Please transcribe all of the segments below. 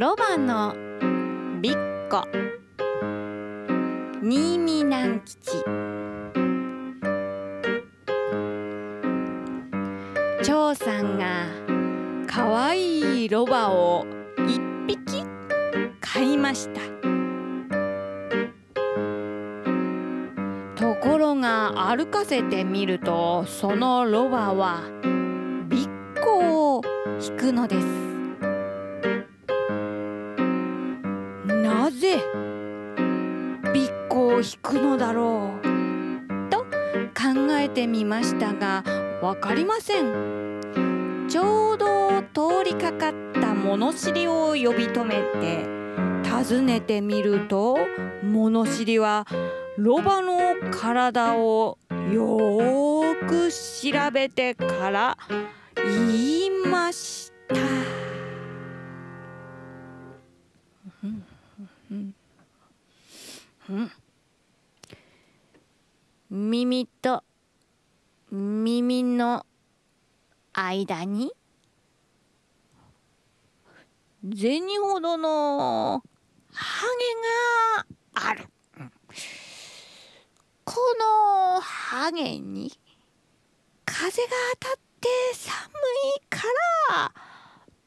ロバのビッコ。新見南吉。長さんがかわいいロバを一匹買いました。ところが歩かせてみるとそのロバはビッコを引くのです。なぜビッコを引くのだろうと考えてみましたがわかりませんちょうど通りかかった物知りを呼び止めて尋ねてみると物知りはロバの体をよーく調べてから言いました。耳と耳の間に？銭ほどのハゲがある。このハゲに風が当たって寒いから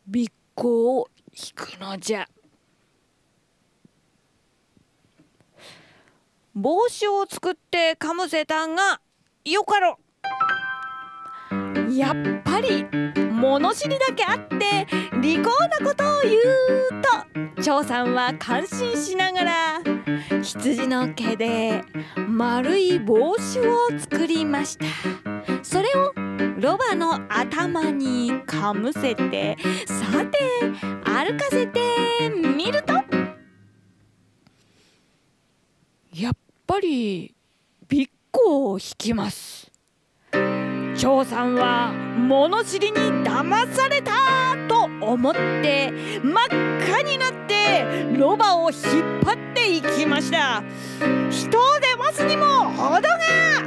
びっこを引くのじゃ。帽子を作ってかむせたんがよかろやっぱり物知りだけあって利口なことを言うと長さんは感心しながら羊の毛で丸い帽子を作りました。それをロバの頭にかむせてさて歩かせてみると。やっぱりビッコを引きます。長さんは物知りに騙されたと思って真っ赤になってロバを引っ張っていきました。人を出ますにも程が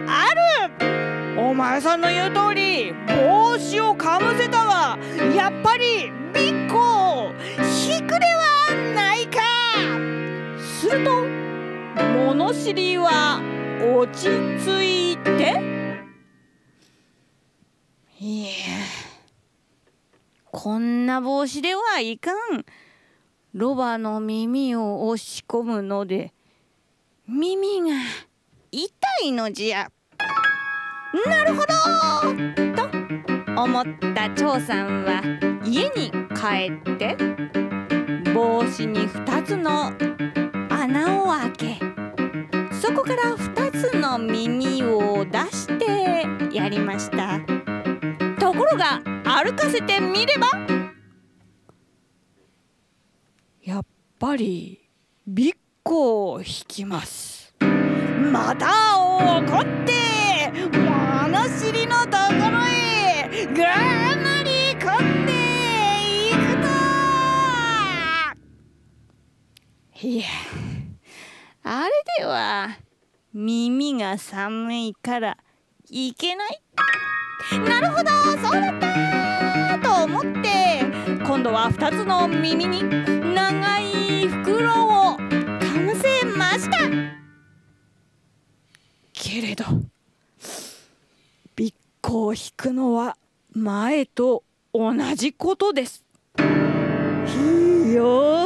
ある。お前さんの言う通り物知りは落ち着いて。いやこんな帽子ではいかん。ロバの耳を押し込むので耳が痛いのじゃ。なるほど。と思った長さんは家に帰って帽子に2つの穴を開けこから2つの耳を出してやりました。ところが歩かせてみればやっぱりビッコを引きます。また怒って物知りのところへがなり込んでいくと。いやあれでは耳が寒いからいけない？なるほどそうだったと思って今度は2つの耳に長い袋をかむせました。けれどビッコを引くのは前と同じことです。ひよ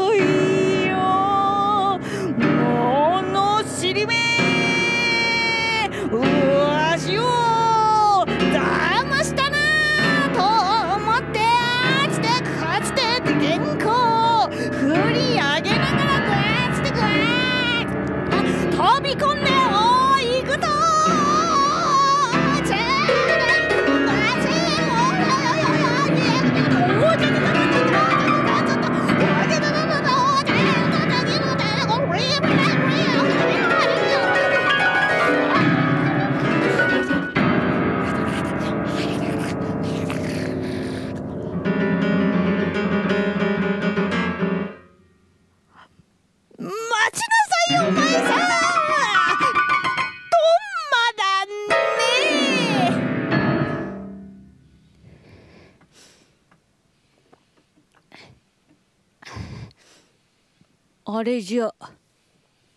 あれじゃ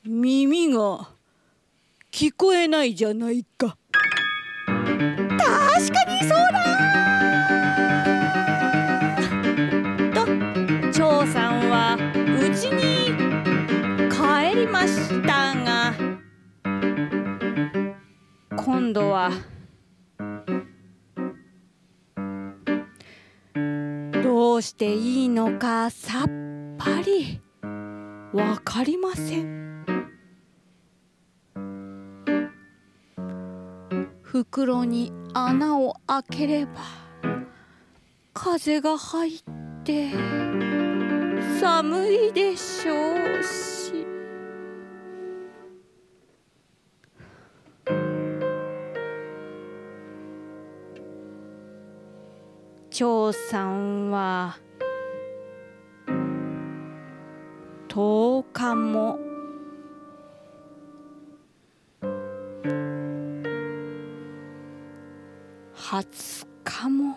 耳が聞こえないじゃないか。確かにそうだ。と張さんは家に帰りましたが今度はどうしていいのかさっぱり。わかりません。袋に穴を開ければ風が入って寒いでしょうし。長さんは10日も。20日も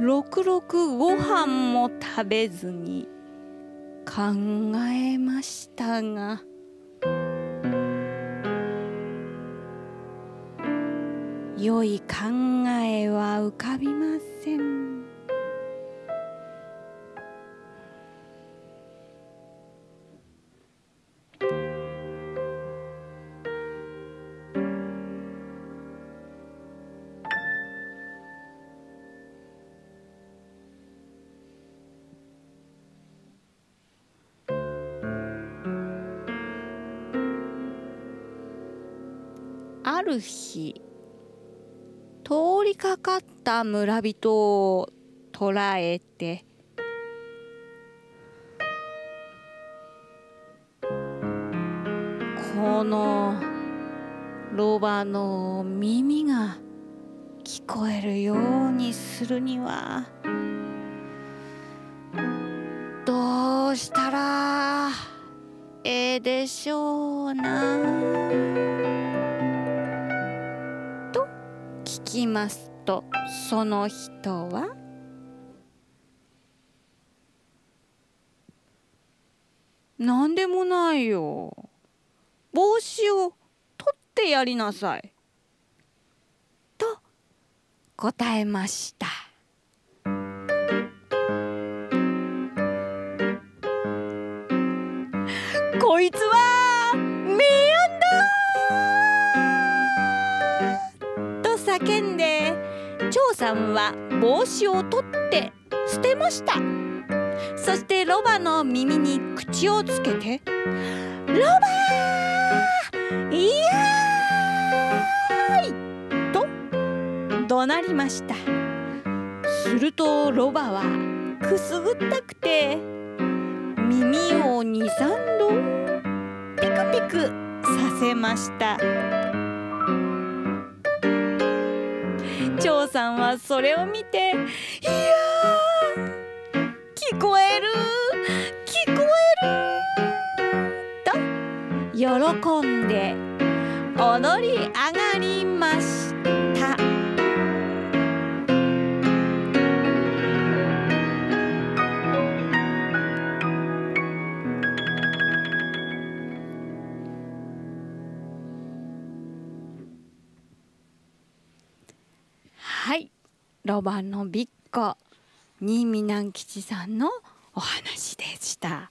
ろくろくご飯も食べずに考えましたが。良い考えは浮かびましたる日通りかかった村人を捕らえてこのロバの耳が聞こえるようにするにはどうしたらええでしょうな。きますとその人は「何でもないよ。帽子を取ってやりなさい」と答えました。叫んで張さんは帽子を取って捨てました。そしてロバの耳に口をつけて「ロバーイエーイ!」と怒鳴りました。するとロバはくすぐったくて耳を23度ピクピクさせました。長さんはそれを見て「いや聞こえる聞こえる!」と喜んで踊り上がロバのビッコ新見南吉さんのお話でした。